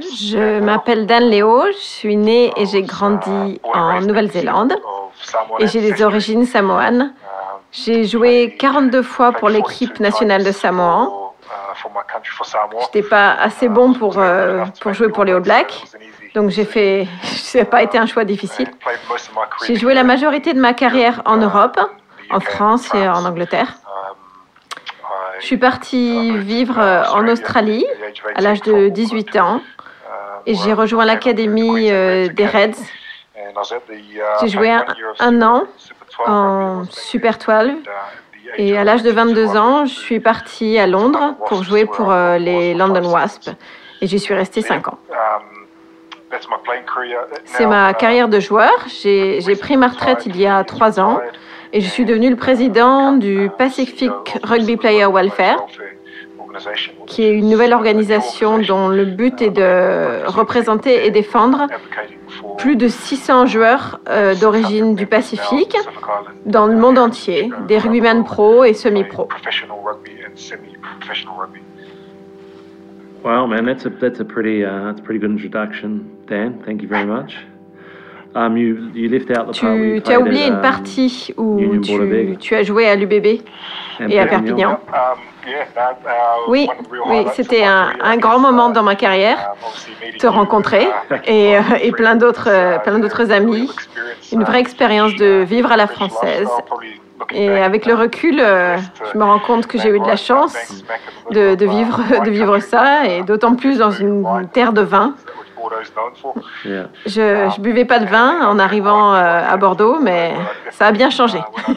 Je m'appelle Dan Leo, je suis né et j'ai grandi en Nouvelle-Zélande et j'ai des origines samoanes. J'ai joué 42 fois pour l'équipe nationale de Samoa. Je n'étais pas assez bon pour, euh, pour jouer pour les All Blacks, donc j'ai fait, ça n'a pas été un choix difficile. J'ai joué la majorité de ma carrière en Europe, en France et en Angleterre. Je suis partie vivre euh, en Australie à l'âge de 18 ans et j'ai rejoint l'académie euh, des Reds. J'ai joué un, an en Super 12 et à l'âge de 22 ans, je suis partie à Londres pour jouer pour euh, les London Wasps et j'y suis restée 5 ans. C'est ma carrière de joueur. J'ai pris ma retraite il y a 3 ans et je suis devenu le président du Pacific Rugby Player Welfare, qui est une nouvelle organisation dont le but est de représenter et défendre plus de 600 joueurs euh, d'origine du Pacifique dans le monde entier, des rugbymen pro et semi-pro. Wow, man, that's a, that's a pretty, uh, that's a pretty good introduction, Dan. Thank you very much. Um, tu, as oublié une partie où tu, as joué à l'UBB et à Perpignan. Um, uh, oui, oui c'était un, grand moment dans ma carrière, te rencontrer et, euh, et plein d'autres euh, plein d'autres amis. Une vraie expérience de vivre à la française. Et avec le recul, euh, je me rends compte que j'ai eu de la chance de, de, vivre, de vivre ça, et d'autant plus dans une terre de vin. Je ne buvais pas de vin en arrivant euh, à Bordeaux, mais ça a bien changé.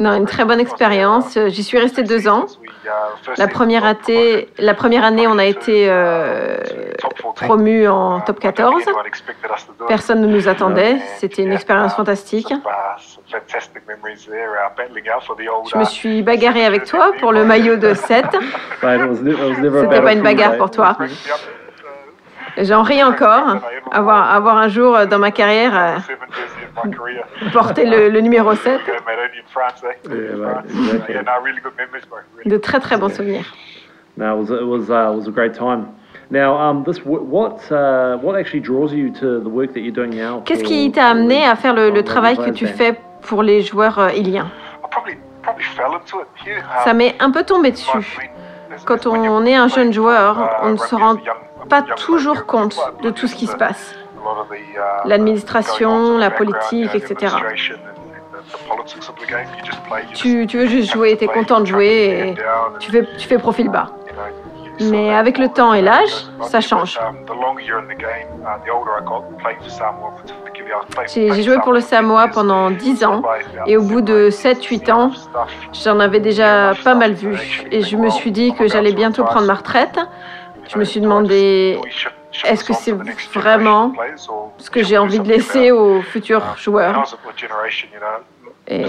Non, une très bonne expérience. J'y suis resté deux ans. La première, année, la première année, on a été euh, promu en top 14. Personne ne nous attendait. C'était une expérience fantastique. Je me suis bagarré avec toi pour le maillot de 7. C'était pas une bagarre pour toi. J'en ris encore. Avoir, avoir un jour dans ma carrière euh, porté le, numéro 7. De très très bons souvenirs. Qu'est-ce qui t'a amené à faire le, travail que tu fais pour les joueurs euh, iliens? Ça m'est un peu tombé dessus. Quand on est un jeune joueur, on ne se rend pas toujours compte de tout ce qui se passe. L'administration, la politique, etc. Tu, veux juste jouer, tu es content de jouer et tu fais, tu fais profil bas. Mais avec le temps et l'âge, ça change. J'ai joué pour le Samoa pendant 10 ans et au bout de 7-8 ans, j'en avais déjà pas mal vu. Et je me suis dit que j'allais bientôt prendre ma retraite. Je me suis demandé, est-ce que c'est vraiment ce que j'ai envie de laisser aux futurs joueurs et,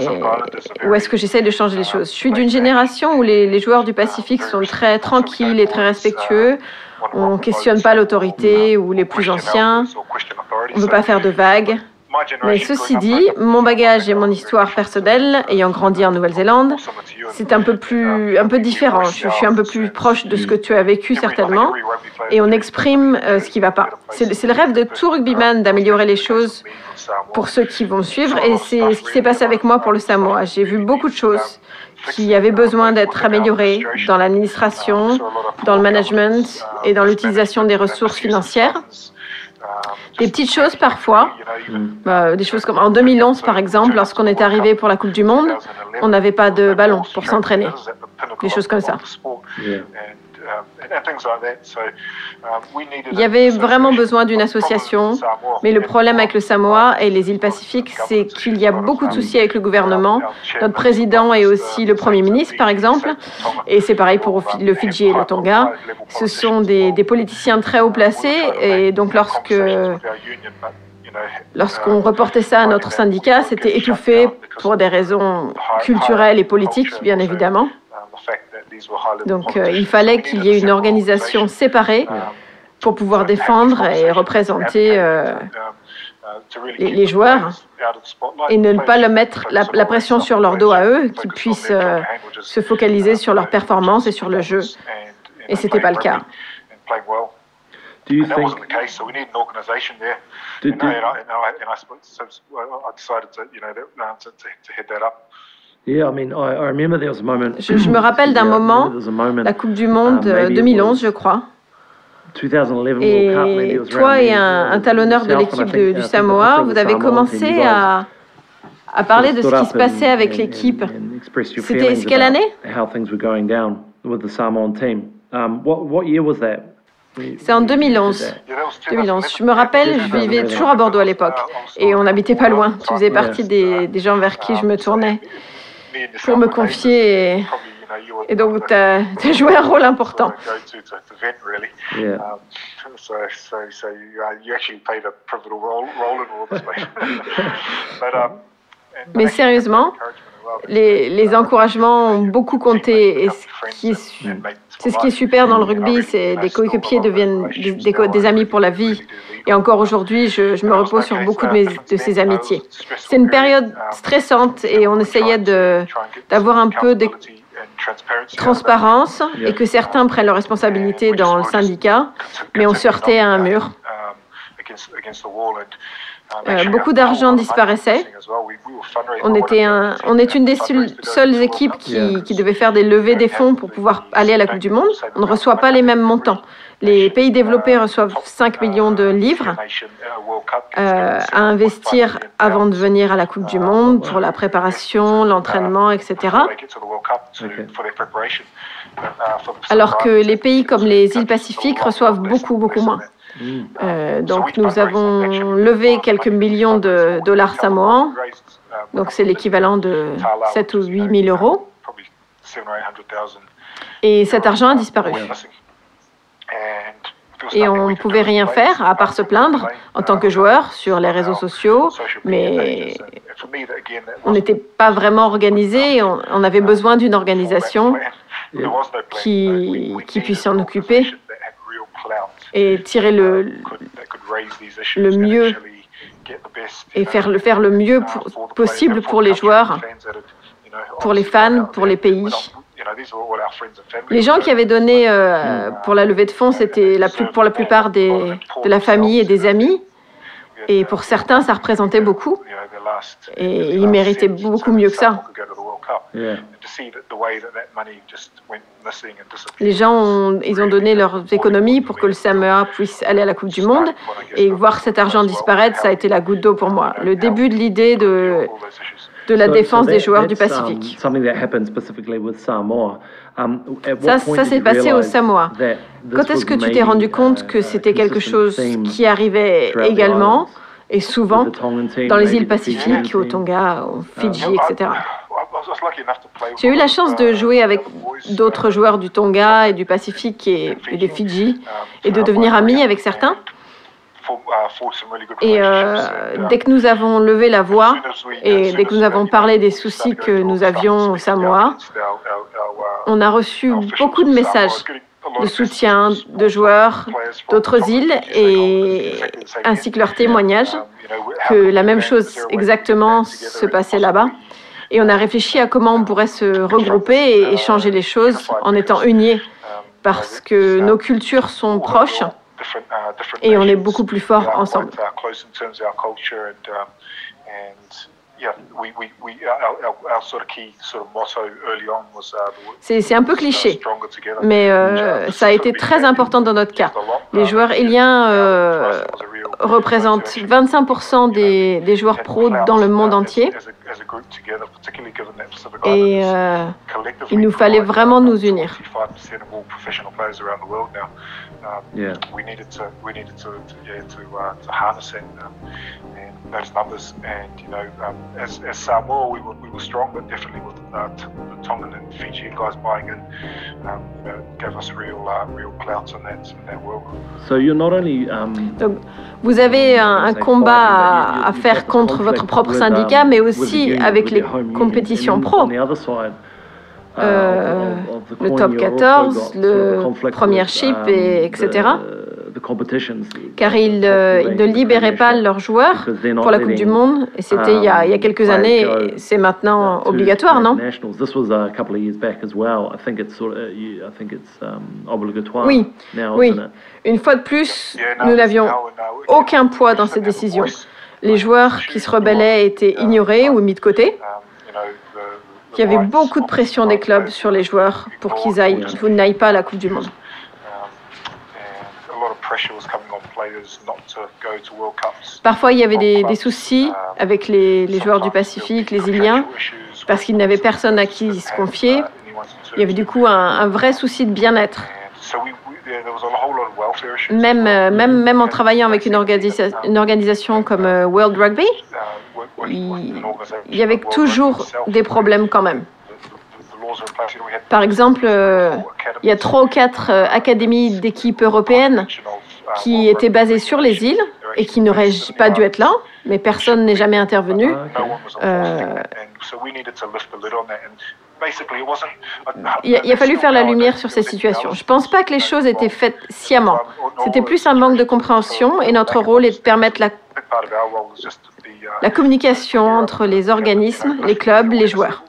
ou est-ce que j'essaie de changer les choses Je suis d'une génération où les, joueurs du Pacifique sont très tranquilles et très respectueux. On ne questionne pas l'autorité ou les plus anciens. On ne veut pas faire de vagues. Mais ceci dit, mon bagage et mon histoire personnelle, ayant grandi en Nouvelle-Zélande, c'est un peu plus, un peu différent. Je, suis un peu plus proche de ce que tu as vécu certainement, et on exprime euh, ce qui ne va pas. C'est le rêve de tout rugbyman d'améliorer les choses pour ceux qui vont suivre, et c'est ce qui s'est passé avec moi pour le Samoa. J'ai vu beaucoup de choses qui avaient besoin d'être améliorées dans l'administration, dans le management et dans l'utilisation des ressources financières. Des petites choses parfois, bah, des choses comme en 2011 par exemple, lorsqu'on est arrivé pour la Coupe du Monde, on n'avait pas de ballon pour s'entraîner, des choses comme ça. Il y avait vraiment besoin d'une association, mais le problème avec le Samoa et les îles Pacifiques, c'est qu'il y a beaucoup de soucis avec le gouvernement. Notre président et aussi le Premier ministre, par exemple, et c'est pareil pour le Fidji et le Tonga. Ce sont des, des politiciens très haut placés, et donc lorsque Lorsqu'on reportait ça à notre syndicat, c'était étouffé pour des raisons culturelles et politiques, bien évidemment. Donc euh, il fallait qu'il y ait une organisation séparée pour pouvoir défendre et représenter euh, les, les joueurs et ne pas le mettre la, la pression sur leur dos à eux, qu'ils puissent euh, se focaliser sur leur performance et sur le jeu. Et c'était pas le cas. Do you think? Uh. Je, je me rappelle d'un moment, la Coupe du Monde Uh, euh, maybe it 2011, was je crois. 2011 World Cup, maybe it Et toi et un, uh, un talonneur de l'équipe uh, du Samoa, vous avez commencé à, à parler de ce qui se passait avec l'équipe. C'était quelle année? How things were going down with the Samoan team. Um, what, what year was that? C'est en 2011. Yeah, that was 2011. Je me rappelle, je vivais toujours à Bordeaux à l'époque. Et on n'habitait pas loin. Tu faisais partie des, des gens vers qui je me tournais pour me confier. Et, et donc, tu as, joué un rôle important. Yeah. So, so, so you, you actually played a pivotal role, role in all of this, mate. but, and Mais sérieusement. Les, les encouragements ont beaucoup compté. Et su- c'est ce qui est super dans le rugby, c'est des coéquipiers deviennent des, des co- des amis pour la vie. Et encore aujourd'hui, je, me repose sur beaucoup de, de ces amitiés. C'est une période stressante et on essayait d'avoir un peu de transparence et que certains prennent leurs responsabilités dans le syndicat, mais on se heurtait à un mur. Euh, beaucoup d'argent disparaissait. On, était un, on est une des seules, seules équipes qui, qui devait faire des levées des fonds pour pouvoir aller à la Coupe du Monde. On ne reçoit pas les mêmes montants. Les pays développés reçoivent 5 millions de livres euh, à investir avant de venir à la Coupe du Monde pour la préparation, l'entraînement, etc. Alors que les pays comme les îles Pacifiques reçoivent beaucoup, beaucoup moins. Euh, donc nous avons levé quelques millions de dollars samoans, donc c'est l'équivalent de 7 ou 8 000 euros, et cet argent a disparu. Et on ne pouvait rien faire à part se plaindre en tant que joueur sur les réseaux sociaux, mais on n'était pas vraiment organisé, on, on avait besoin d'une organisation qui, qui puisse s'en occuper et tirer le, le mieux et faire le, faire le mieux pour- possible pour les joueurs, pour les fans, pour les pays. Les gens qui avaient donné euh, pour la levée de fonds, c'était la plus, pour la plupart des, de la famille et des amis. Et pour certains, ça représentait beaucoup. Et ils méritaient beaucoup mieux que ça. Yeah. Les gens, ont, ils ont donné leurs économies pour que le Samoa puisse aller à la Coupe du Monde. Et voir cet argent disparaître, ça a été la goutte d'eau pour moi. Le début de l'idée de, de la So- défense so des that- joueurs du um, Pacifique. something that happened specifically with Samoa. Um, Ça, ça s'est passé au Samoa. Quand est-ce que tu t'es rendu compte uh, que c'était quelque chose qui arrivait également et souvent dans les îles Pacifiques, au? Tonga, au Fidji, etc. J'ai eu la chance de jouer avec d'autres joueurs du Tonga et du Pacifique et, et des Fidji et de devenir ami avec certains. Et euh, dès que nous avons levé la voix et dès que nous avons parlé des soucis que nous avions au Samoa, on a reçu beaucoup de messages de soutien de joueurs d'autres îles et ainsi que leurs témoignages que la même chose exactement se passait là-bas. Et on a réfléchi à comment on pourrait se regrouper et, et changer les choses en étant unis parce que nos cultures sont proches et on est beaucoup plus fort ensemble. C'est un peu cliché, mais euh, ça a été très important dans notre cas. Les joueurs iliens euh, représentent 25% des, des joueurs pros dans le monde entier et euh, il nous fallait vraiment nous unir. Yeah. we needed to we needed to, to yeah to to harness it um, and those numbers and you know um, as, as Samoa we were, we were strong but definitely with t- the Tongan and Fiji guys buying in um, you know gave us real real clout in that in that world. So you're not only um, Donc, vous avez un, un combat à, à faire contre votre propre syndicat, mais aussi avec les compétitions pro. Euh, le top 14, le Premiership, et etc. the competitions. car ils, euh, ils ne libéraient pas leurs joueurs pour la Coupe du Monde. Et c'était il, y a- il y a quelques um, années, go, c'est maintenant uh, to obligatoire, non? nationals. This was a couple of years back as well. I think it's sort of, uh, um, Oui, now, oui. Une fois de plus, nous n'avions aucun poids dans ces décisions. Les joueurs qui se rebellaient étaient ignorés ou mis de côté. Um, you know, the- Il y avait beaucoup de pression des clubs sur les joueurs pour qu'ils aillent, n'aillent pas à la Coupe du Monde. Parfois, il y avait des, soucis avec les, joueurs du Pacifique, les îliens, parce qu'ils n'avaient personne à qui se confier. Il y avait du coup un, vrai souci de bien-être. Même, euh, en travaillant avec une organisation comme euh, World Rugby, il, y avait toujours des problèmes quand même. Par exemple, euh, il y a trois ou quatre euh, académies d'équipes européennes qui étaient basées sur les îles et qui n'auraient pas dû être là, mais personne n'est jamais intervenu. Ah, Il a, il a fallu faire la lumière sur ces situations. Je ne pense pas que les choses étaient faites sciemment. C'était plus un manque de compréhension et notre rôle est de permettre la, la communication entre les organismes, les clubs, les joueurs.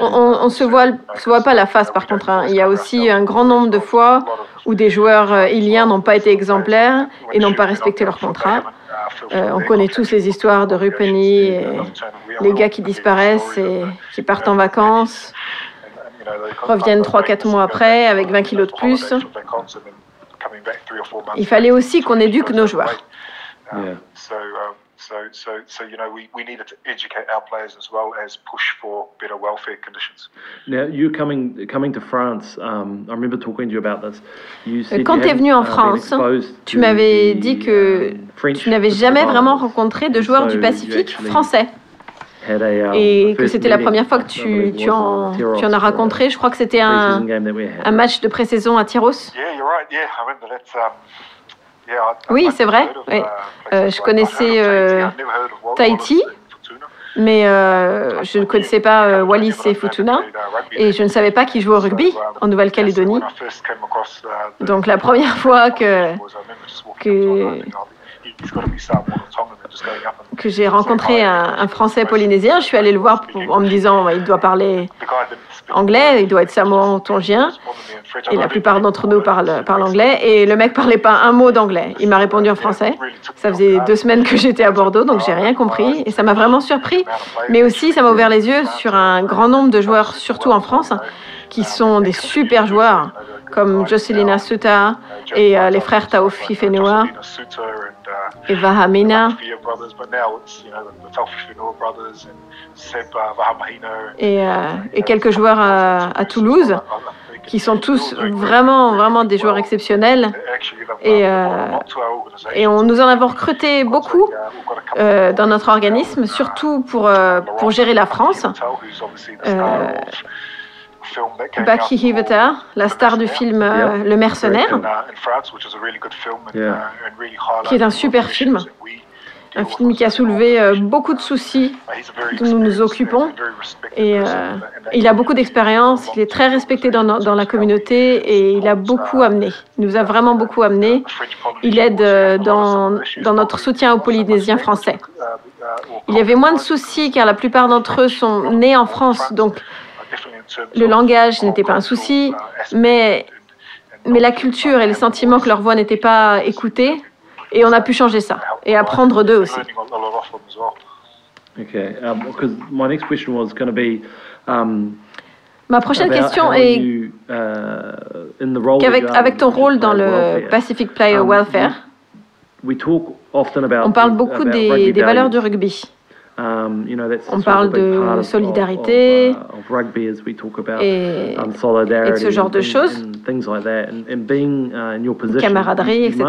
On, on, se voit, pas la face par contre. hein. Il y a aussi un grand nombre de fois où des joueurs euh, iliens n'ont pas été exemplaires et n'ont pas respecté leur contrat. Euh, on connaît tous les histoires de Rupeni les gars qui disparaissent et qui partent en vacances. reviennent 3-4 mois après avec 20 kilos de plus. Il fallait aussi qu'on éduque nos joueurs. Yeah. Um, so, so, so, you know, we, we needed to educate our players as well as push for better welfare conditions. Now, you coming coming to France, um, I remember talking to you about this. You said Quand you tu es venu en uh, France, tu m'avais the, dit que um, French tu n'avais jamais vraiment rencontré de joueurs du Pacifique français et the que c'était la première fois que tu, tu, was en, tu en as rencontré. Je crois que c'était un, un match de pré-saison à Tyros. Yeah, you're right. Yeah, I remember that. Um, yeah, I- Oui, c'est vrai, oui. uh, Euh, je connaissais, euh, Tahiti. Futuna. Mais euh, je ne connaissais pas euh, Wallis et Futuna et je ne savais pas qu'ils jouaient au rugby en Nouvelle-Calédonie. Donc la première fois que, que- que j'ai rencontré un, un Français polynésien, je suis allée le voir pour- en me disant il doit parler anglais, il doit être samoan tongien. Et la plupart d'entre nous parlent, parlent anglais. Et le mec parlait pas un mot d'anglais. Il m'a répondu en français. Ça faisait deux semaines que j'étais à Bordeaux, donc j'ai rien compris. Et ça m'a vraiment surpris. Mais aussi, ça m'a ouvert les yeux sur un grand nombre de joueurs, surtout en France, qui sont des super joueurs, comme Jocelyn Suta et euh, les frères Taofi Fenua et Vahamina et, euh, et quelques joueurs à, à Toulouse qui sont tous vraiment, vraiment des joueurs exceptionnels. Et, euh, Et on, nous en avons recruté beaucoup euh, dans notre organisme, surtout pour, euh, pour gérer la France. Baki Hiveta, la star du film euh, Le Mercenaire, qui est un super film. un film qui a soulevé euh, beaucoup de soucis dont nous nous occupons. Et euh, il a beaucoup d'expérience, il est très respecté dans, la communauté et il a beaucoup amené. Il nous a vraiment beaucoup amené. Il aide dans, dans notre soutien aux Polynésiens français. Il y avait moins de soucis car la plupart d'entre eux sont nés en France, donc le langage n'était pas un souci, mais, mais la culture et les sentiments que leur voix n'étaient pas écoutés, et on a pu changer ça et apprendre d'eux aussi. Okay, um, because my next question was going to be um, Ma prochaine question est you, uh, qu'avec avec ton rôle dans le Pacific Player um, Welfare, we talk often about on parle beaucoup about des, valeurs du rugby. You know, that's On parle de solidarité of, of rugby as we talk about et, solidarity et de ce genre de choses. and things like that. And, and being in your position, camaraderie, etc.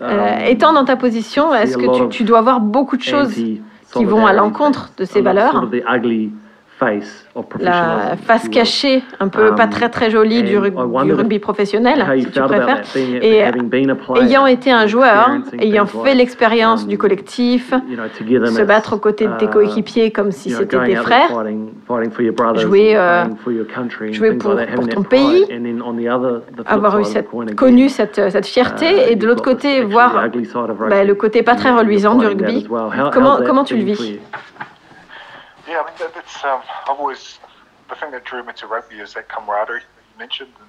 Euh, um, étant dans ta position, est-ce que tu, tu dois voir beaucoup de choses qui vont à l'encontre de ces valeurs la face cachée, un peu pas très très jolie du, du rugby professionnel, si tu préfères. Et ayant été un joueur, ayant fait l'expérience du collectif, se battre aux côtés de tes coéquipiers comme si c'était tes frères, jouer, euh, jouer pour, pour, ton pays, avoir eu cette, connu cette, cette fierté, et de l'autre côté, voir bah, le côté pas très reluisant du rugby. Comment, comment tu le vis Yeah, I mean, that, that's, um, I've always, the thing that drew me to rugby is that camaraderie.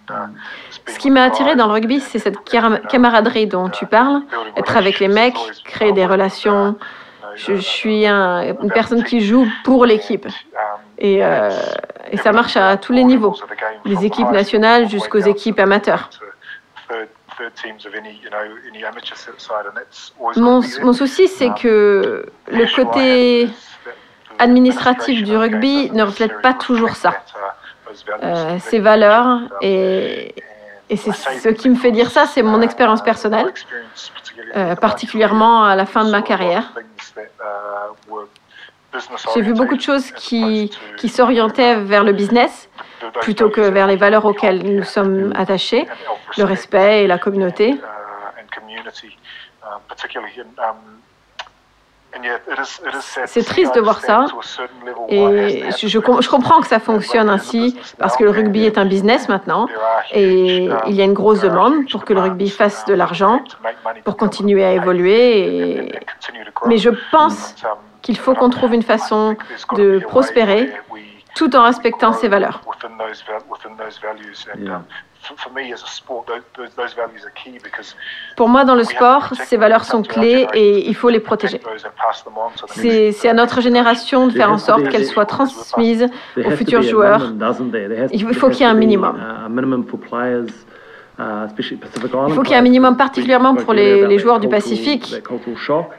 Uh, Ce qui m'a attiré dans le rugby, c'est cette camaraderie dont tu parles, être avec les mecs, créer des relations. Je, suis un, une personne qui joue pour l'équipe. Et, euh, et, ça marche à tous les niveaux, des équipes nationales jusqu'aux équipes amateurs. Mon, mon souci, c'est que le côté administratif du rugby ne reflète pas toujours ça, euh, ces valeurs. Et, c'est ce qui me fait dire ça, c'est mon expérience personnelle, euh, particulièrement à la fin de ma carrière. J'ai vu beaucoup de choses qui, qui s'orientaient vers le business plutôt que vers les valeurs auxquelles nous sommes attachés, le respect et la communauté. C'est triste de voir ça. Et je, comprends que ça fonctionne ainsi parce que le rugby est un business maintenant et il y a une grosse demande pour que le rugby fasse de l'argent, pour continuer à évoluer. Mais je pense qu'il faut qu'on trouve une façon de prospérer tout en respectant ses valeurs. Pour moi, dans le sport, ces valeurs sont clés et il faut les protéger. C'est à notre génération de faire en sorte qu'elles soient transmises aux futurs joueurs. Il faut qu'il y ait un minimum. Il faut qu'il y ait un minimum particulièrement pour les, les, joueurs du Pacifique,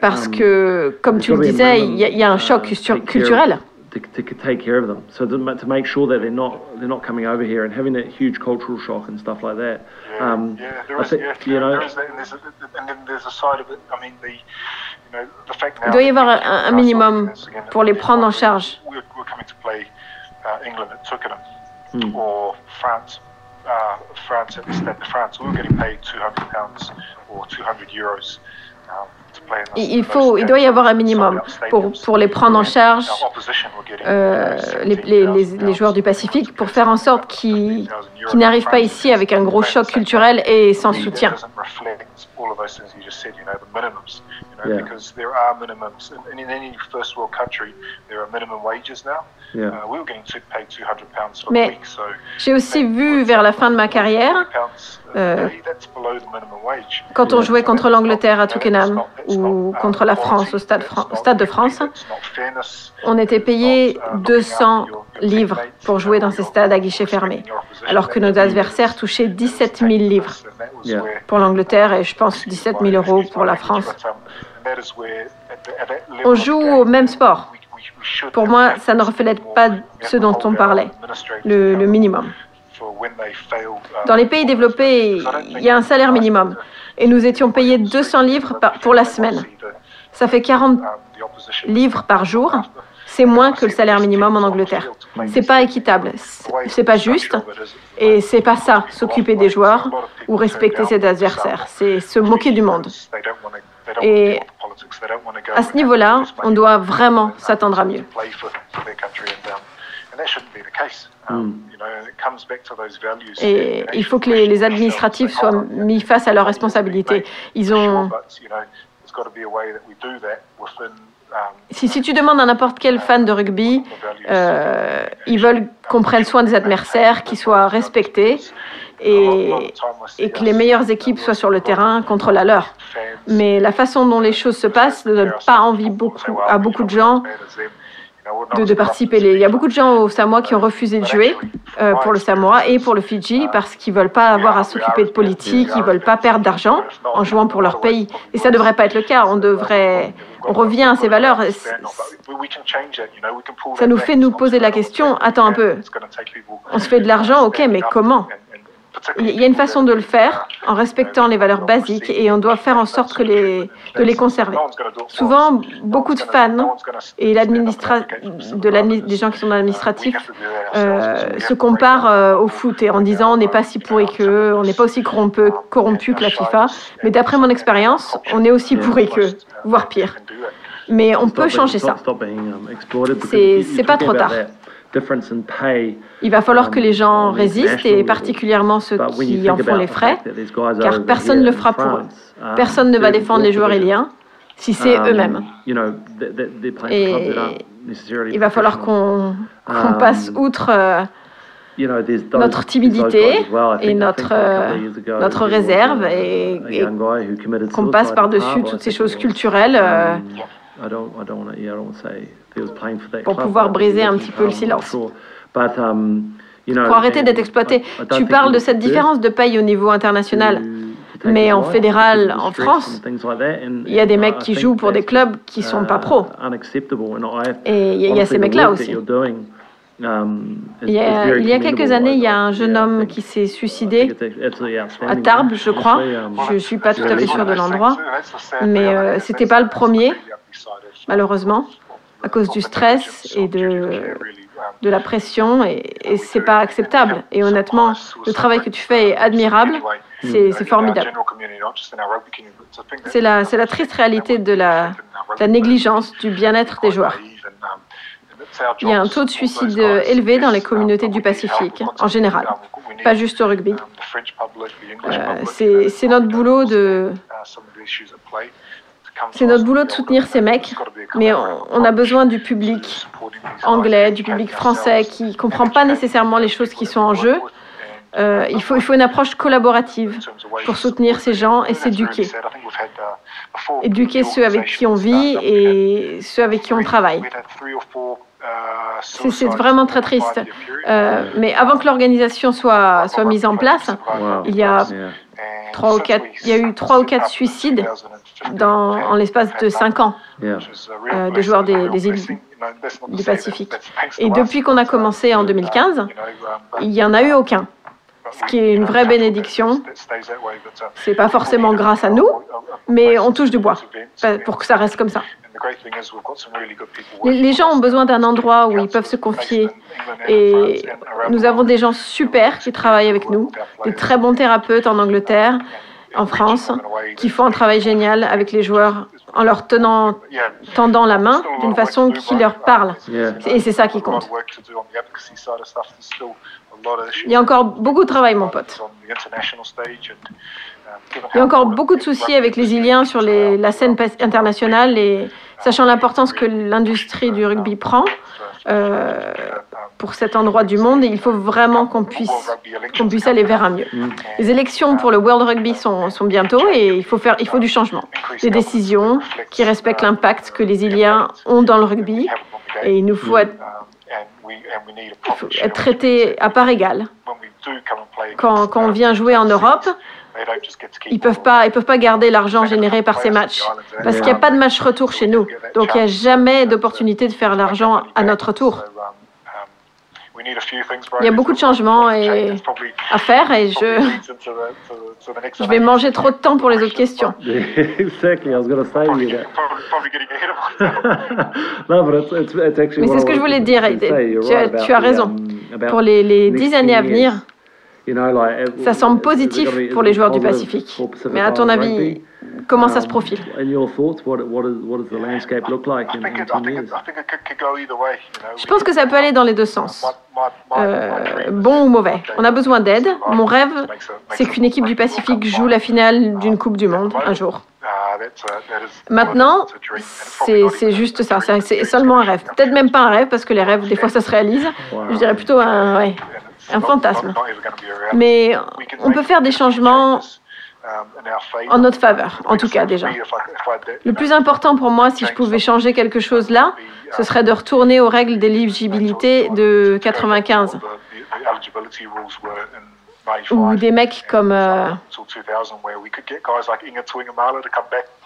parce que, comme tu le disais, il y, a, il y a un choc culturel. To, to take care of them. So to, to make sure that they're not they're not coming over here and having that huge cultural shock and stuff like that. Yeah, um, yeah, there is, think, yeah, you know, there is that, and, there's a, and then there's a side of it. I mean, the you know the fact now. Il doit y avoir un, un minimum pour les prendre en charge. We're, we're coming to play uh, England at Twickenham hmm. or France. Uh, France at the Stade de France, we were getting paid 200 pounds or 200 euros. Um, il, faut, il doit y avoir un minimum pour, pour les prendre en charge, euh, les, les, les, joueurs du Pacifique, pour faire en sorte qu'ils qu n'arrivent pas ici avec un gros choc culturel et sans soutien. Mais j'ai aussi vu vers la fin de ma carrière, euh, quand on jouait contre l'Angleterre à Twickenham ou contre la France au Stade, au stade de France, on était payé 200 livres pour jouer dans ces stades à guichet fermé, alors que nos adversaires touchaient 17 000 livres pour l'Angleterre et je pense 17 000 euros pour la France. On joue au même sport. Pour moi, ça ne reflète pas ce dont on parlait, le, le minimum. Dans les pays développés, il y a un salaire minimum. Et nous étions payés 200 livres pour la semaine. Ça fait 40 livres par jour. C'est moins que le salaire minimum en Angleterre. C'est pas équitable. C'est pas juste. Et c'est pas ça, s'occuper des joueurs ou respecter ses adversaires. C'est se moquer du monde. Et à ce niveau-là, on doit vraiment s'attendre à mieux. Et il faut que les, les administratifs soient mis face à leurs responsabilités. Ils ont. Si, si, tu demandes à n'importe quel fan de rugby, euh, ils veulent qu'on prenne soin des adversaires, qu'ils soient respectés et, et, que les meilleures équipes soient sur le terrain contre la leur. Mais la façon dont les choses se passent ne donne pas envie beaucoup, à beaucoup de gens de, participer. Il y a beaucoup de gens au Samoa qui ont refusé de jouer euh, pour le Samoa et pour le Fidji parce qu'ils veulent pas avoir à s'occuper de politique, ils veulent pas perdre d'argent en jouant pour leur pays. Et ça devrait pas être le cas. On devrait, on revient à ces valeurs. Ça nous fait nous poser la question. Attends un peu. On se fait de l'argent, ok, mais comment? Il y a une façon de le faire en respectant les valeurs basiques et on doit faire en sorte que les, de les conserver. Souvent, beaucoup de fans et de des gens qui sont dans l'administratif euh, se comparent euh, au foot et en disant on n'est pas si pourri qu'eux, on n'est pas aussi corrompu, corrompu que la FIFA. Mais d'après mon expérience, on est aussi pourri qu'eux, voire pire. Mais on peut changer ça. C'est pas trop tard. Il va falloir que les gens résistent, et particulièrement ceux qui en font les frais, car personne ne le fera pour eux. Um, personne ne va défendre les joueurs éliens si c'est um, eux-mêmes. Et il va falloir qu'on um, passe outre euh, notre timidité et notre, euh, notre réserve et, qu'on passe par-dessus toutes ces choses culturelles. Euh, pour pouvoir briser un petit peu le silence. Um, pour arrêter d'être exploité. Tu parles de cette différence de paye au niveau international. Mais en fédéral, en France, il y a des mecs qui jouent pour des clubs qui ne sont pas pros. Et il y a ces mecs-là aussi. Um, il y, a, il y, a, quelques années, il y a un jeune homme qui s'est suicidé à Tarbes, je crois. Um, je ne suis pas tout à fait sûre de l'endroit, mais euh, ce n'était pas le premier malheureusement, à cause du stress et de, de la pression, et, et c'est pas acceptable. Et honnêtement, le travail que tu fais est admirable, c'est formidable. C'est la, la triste réalité de la, la négligence du bien-être des joueurs. Il y a un taux de suicide élevé dans les communautés du Pacifique, en général, pas juste au rugby. Euh, c'est notre boulot de, c'est notre boulot de soutenir ces mecs, mais on, a besoin du public anglais, du public français qui ne comprend pas nécessairement les choses qui sont en jeu. Euh, il, faut, il faut une approche collaborative pour soutenir ces gens et s'éduquer. Éduquer ceux avec qui on vit et ceux avec qui on travaille. C'est vraiment très triste. Euh, mais avant que l'organisation soit, soit mise en place, il y a trois ou quatre, il y a eu trois ou quatre suicides dans, en l'espace de cinq ans euh, de joueurs des, des, îles du Pacifique. Et depuis qu'on a commencé en 2015, il n'y en a eu aucun. Ce qui est une vraie bénédiction. C'est pas forcément grâce à nous, mais on touche du bois pour que ça reste comme ça. Les gens ont besoin d'un endroit où ils peuvent se confier. Et nous avons des gens super qui travaillent avec nous, des très bons thérapeutes en Angleterre, en France, qui font un travail génial avec les joueurs en leur tenant, tendant la main d'une façon qui leur parle. Et c'est ça qui compte. Il y a encore beaucoup de travail, mon pote. Il y a encore beaucoup de soucis avec les Iliens sur la scène internationale et sachant l'importance que l'industrie du rugby prend euh, pour cet endroit du monde, il faut vraiment qu'on puisse, qu'on puisse aller vers un mieux. Les élections pour le World Rugby sont, sont bientôt et il faut, faire, il faut du changement. Des décisions qui respectent l'impact que les Iliens ont dans le rugby et il nous faut être, faut être traités à part égale. Quand, quand on vient jouer en Europe, ils peuvent pas, ils peuvent pas garder l'argent généré par ces matchs parce qu'il n'y a pas de match retour chez nous. Donc il n'y a jamais d'opportunité de faire l'argent à notre tour. Il y a beaucoup de changements et à faire et je, je vais manger trop de temps pour les autres questions. Mais c'est ce que je voulais dire. Tu as, tu as raison. Pour les, les dix années à venir, ça semble positif pour les joueurs du Pacifique. Mais à ton avis, comment ça se profile Je pense que ça peut aller dans les deux sens. Euh, bon ou mauvais. On a besoin d'aide. Mon rêve, c'est qu'une équipe du Pacifique joue la finale d'une Coupe du Monde un jour. Maintenant, c'est juste ça, c'est seulement un rêve. Peut-être même pas un rêve, parce que les rêves, des fois, ça se réalise. Je dirais plutôt un, ouais, un fantasme. Mais on peut faire des changements en notre faveur, en tout cas déjà. Le plus important pour moi, si je pouvais changer quelque chose là, ce serait de retourner aux règles d'éligibilité de 95. Ou des mecs comme euh,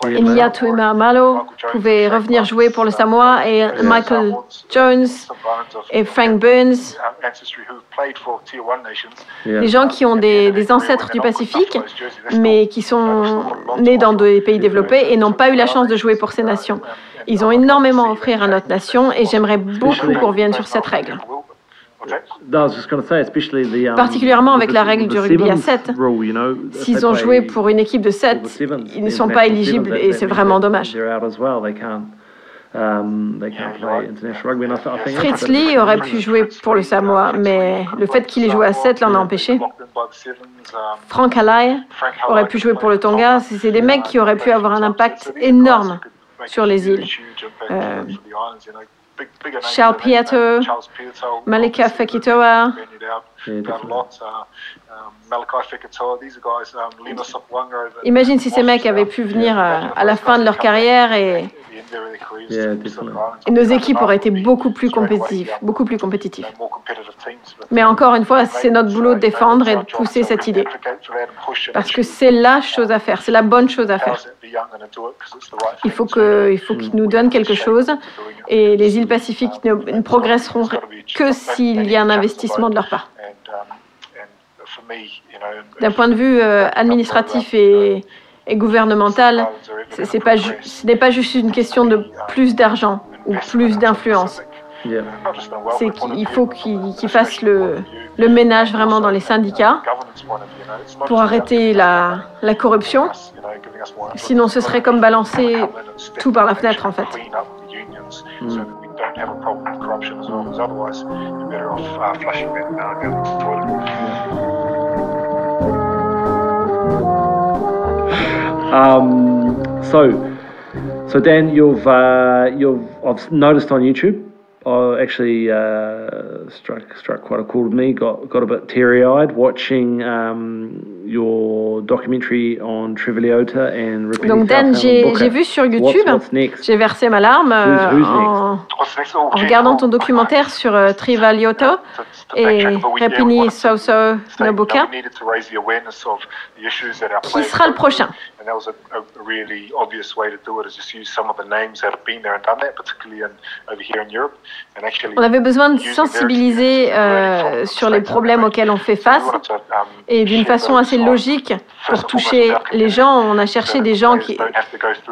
Inia Tuimamalo pouvaient revenir jouer pour le Samoa et Michael Jones et Frank Burns, des gens qui ont des, des ancêtres du Pacifique, mais qui sont nés dans des pays développés et n'ont pas eu la chance de jouer pour ces nations. Ils ont énormément à offrir à notre nation et j'aimerais beaucoup qu'on revienne sur cette règle. Um, Particulièrement avec la règle du rugby à 7. S'ils ont joué pour une équipe de 7, ils ne sont pas éligibles et c'est vraiment dommage. Um, Fritz Lee aurait pu jouer pour le Samoa, mais le fait qu'il ait joué à 7 l'en a empêché. Frank Halai aurait pu jouer pour le Tonga. C'est des mecs qui auraient pu avoir un impact énorme sur les îles. Euh, big, bigger names. Pieto, Malika Fekitoa. Imagine si ces mecs avaient pu venir à la fin de leur carrière et, et nos équipes auraient été beaucoup plus compétitives, beaucoup plus compétitives. Mais encore une fois, c'est notre boulot de défendre et de pousser cette idée. Parce que c'est la chose à faire, c'est la bonne chose à faire. Il faut qu'ils nous donnent quelque chose et les îles Pacifiques ne, ne progresseront que s'il y a un investissement de leur part. D'un point de vue euh, administratif et, et gouvernemental, c'est pas, ce n'est pas juste une question de plus d'argent ou plus d'influence. C'est qu'il faut qu'ils fassent le, le, ménage vraiment dans les syndicats pour arrêter la, la corruption. Sinon, ce serait comme balancer tout par la fenêtre, en fait. Mm. don't have a problem with corruption as well, because otherwise you're better off uh, flushing that uh, down the toilet. Um, so, so Dan, you've uh, you've I've noticed on YouTube I actually uh, struck struck quite a chord with me. Got got a bit teary eyed watching um, your documentary on Triviliota and Donc Dan, j'ai vu sur YouTube, j'ai versé ma larme euh, en, en, regardant ton documentaire sur euh, Trivaliota et Rapini Soso Nobuka. Qui sera le prochain? On avait besoin de sensibiliser euh, sur les problèmes auxquels on fait face et d'une façon assez logique pour toucher les gens. On a cherché des gens qui,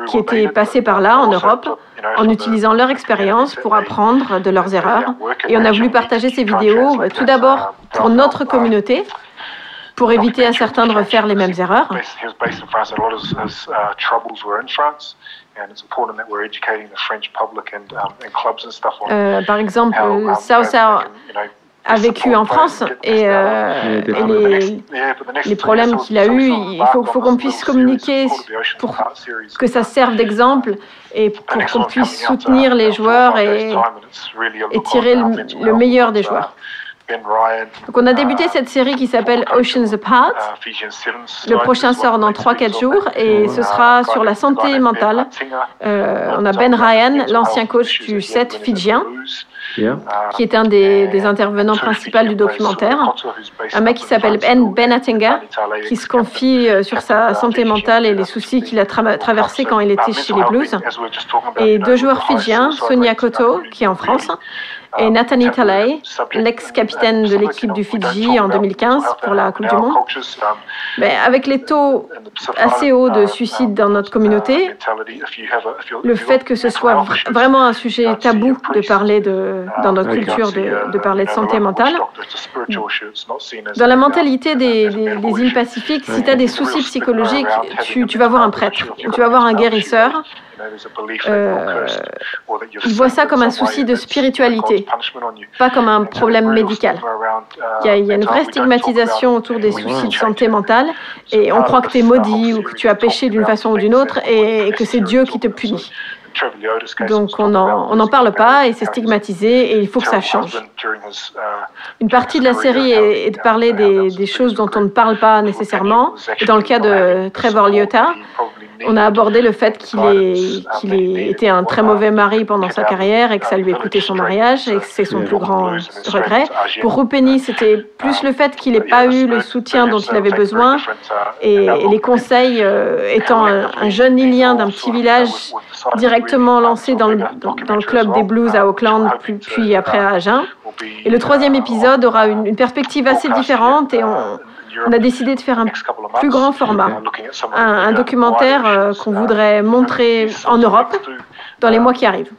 qui étaient passés par là en Europe en utilisant leur expérience pour apprendre de leurs erreurs. Et on a voulu partager ces vidéos bah, tout d'abord pour notre communauté pour éviter à certains de refaire les mêmes erreurs. Euh, par exemple, Sao a vécu en France et, euh, les, les, problèmes qu'il a eus, il faut, faut qu'on puisse communiquer pour que ça serve d'exemple et pour qu'on puisse soutenir les joueurs et, et tirer le, le meilleur des joueurs. Donc on a débuté cette série qui s'appelle Oceans Apart. Le prochain sort dans 3-4 jours et ce sera sur la santé mentale. Euh, on a Ben Ryan, l'ancien coach du 7 fidjien, qui est un des, des intervenants principaux du documentaire. Un mec qui s'appelle Ben, ben Attenga, qui se confie euh, sur sa santé mentale et les soucis qu'il a traversés quand il était chez les Blues. Et deux joueurs fidjiens, Sonia Koto, qui est en France, et Nathanie Talay, l'ex-capitaine de l'équipe du Fidji en 2015 pour la Coupe du Monde. Mais avec les taux assez hauts de suicide dans notre communauté, le fait que ce soit vraiment un sujet tabou de parler de, dans notre culture de, de parler de santé mentale, dans la mentalité des, des, des îles Pacifiques, si tu as des soucis psychologiques, tu, tu vas voir un prêtre, ou tu vas voir un guérisseur, euh, ils voient ça comme un souci de spiritualité, pas comme un problème médical. Il y, a, il y a une vraie stigmatisation autour des soucis de santé mentale et on croit que tu es maudit ou que tu as péché d'une façon ou d'une autre et que c'est Dieu qui te punit. Donc on n'en parle pas et c'est stigmatisé et il faut que ça change. Une partie de la série est, de parler des, des, choses dont on ne parle pas nécessairement. Et dans le cas de Trevor Liotta, On a abordé le fait qu'il ait été un très mauvais mari pendant sa carrière et que ça lui a coûté son mariage et que c'est son plus grand regret. Pour Rupeni, c'était plus le fait qu'il n'ait pas eu le soutien dont il avait besoin et, les conseils euh, étant un, jeune Lilien d'un petit village directement lancé dans le, dans, le club des Blues à Auckland, puis, puis après à Agen. Et le troisième épisode aura une, une perspective assez différente et on, on a décidé de faire un plus grand format, un, documentaire euh, qu'on voudrait montrer en Europe dans les mois qui arrivent.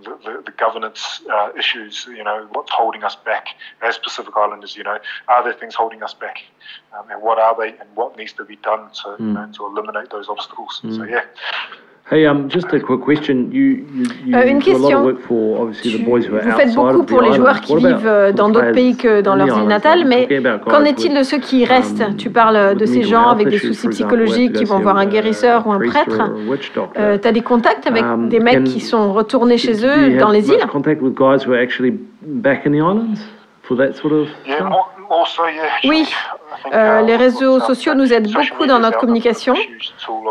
The, the, the, governance uh, issues, you know, what's holding us back as Pacific Islanders, you know, are there things holding us back? Um, and what are they and what needs to be done to, mm. you know, to eliminate those obstacles? Mm. So, yeah. Hey, um, just a quick question. You, you, euh, une question. vous faites beaucoup pour les joueurs qui vivent euh, dans d'autres pays que dans leur ville natale, mais qu'en est-il de ceux qui um, restent Tu parles de ces gens avec des soucis psychologiques qui vont voir un guérisseur ou un prêtre. Euh, tu as des contacts avec um, des mecs qui sont retournés chez eux dans les îles? Oui, euh, les réseaux sociaux nous aident beaucoup dans notre communication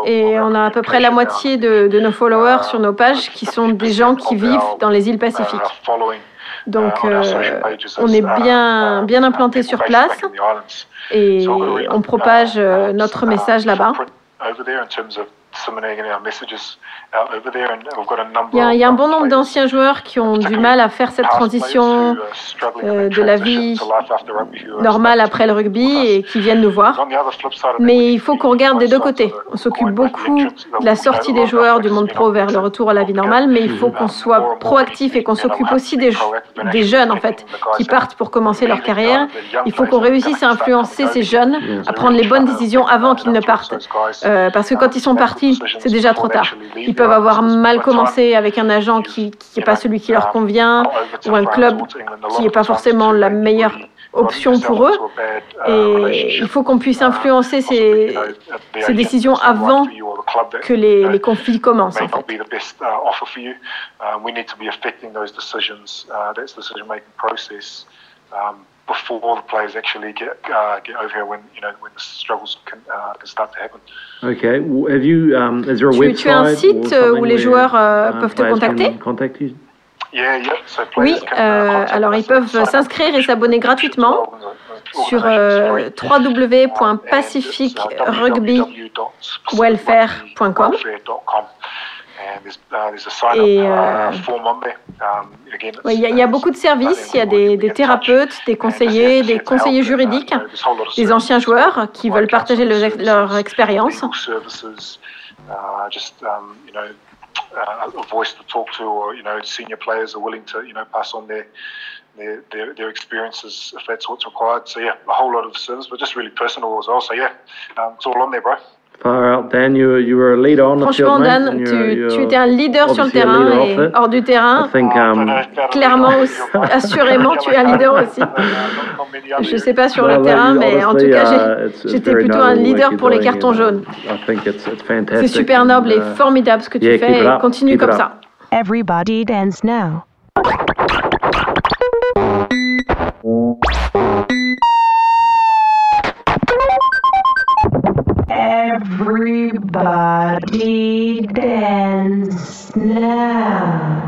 et on a à peu près la moitié de, nos followers sur nos pages qui sont des gens qui vivent dans les îles Pacifiques. Donc euh, on est bien, bien implanté sur place et on propage euh, notre message là-bas. Il y, a, un bon nombre d'anciens joueurs qui ont du mal à faire cette transition euh, de la vie normale après le rugby et qui viennent nous voir. Mais il faut qu'on regarde des deux côtés. On s'occupe beaucoup de la sortie des joueurs du monde pro vers le retour à la vie normale, mais il faut qu'on soit proactif et qu'on s'occupe aussi des, des jeunes en fait qui partent pour commencer leur carrière. Il faut qu'on réussisse à influencer ces jeunes à prendre les bonnes décisions avant qu'ils ne partent. Euh, parce que quand ils sont partis, c'est déjà trop tard peuvent avoir mal commencé avec un agent qui n'est pas celui qui leur convient ou un club qui n'est pas forcément la meilleure option pour eux. Et il faut qu'on puisse influencer ces, ces, décisions avant que les, les conflits commencent. En fait. Before the players actually get uh, get over here when you know when the struggles can, uh, can start to happen. Okay. Have you, um, is there a tu, website tu as un site euh, où les joueurs euh, uh, peuvent te contacter? Yeah, yeah. So oui, euh, alors ils peuvent s'inscrire et s'abonner gratuitement sur euh, www.pacificrugbywelfare.com. Et euh, il y, a beaucoup de services, il y a des, thérapeutes, des conseillers, des conseillers juridiques, des anciens joueurs qui veulent partager leur expérience. a voice to talk to, or you know, senior players are willing to, you know, pass on their their, their, their experiences if that's what's required. So yeah, a whole lot of service, but just really personal as well. So yeah, um, it's all on there, bro. Franchement, Dan, tu, tu, étais un leader sur le terrain et hors du terrain. Think, um, clairement, assurément, tu es un leader aussi. Je ne sais pas sur le terrain, mais en tout cas, j'étais plutôt un leader pour les cartons jaunes. C'est super noble et formidable ce que tu fais et continue comme ça. Everybody dance now. everybody dance now.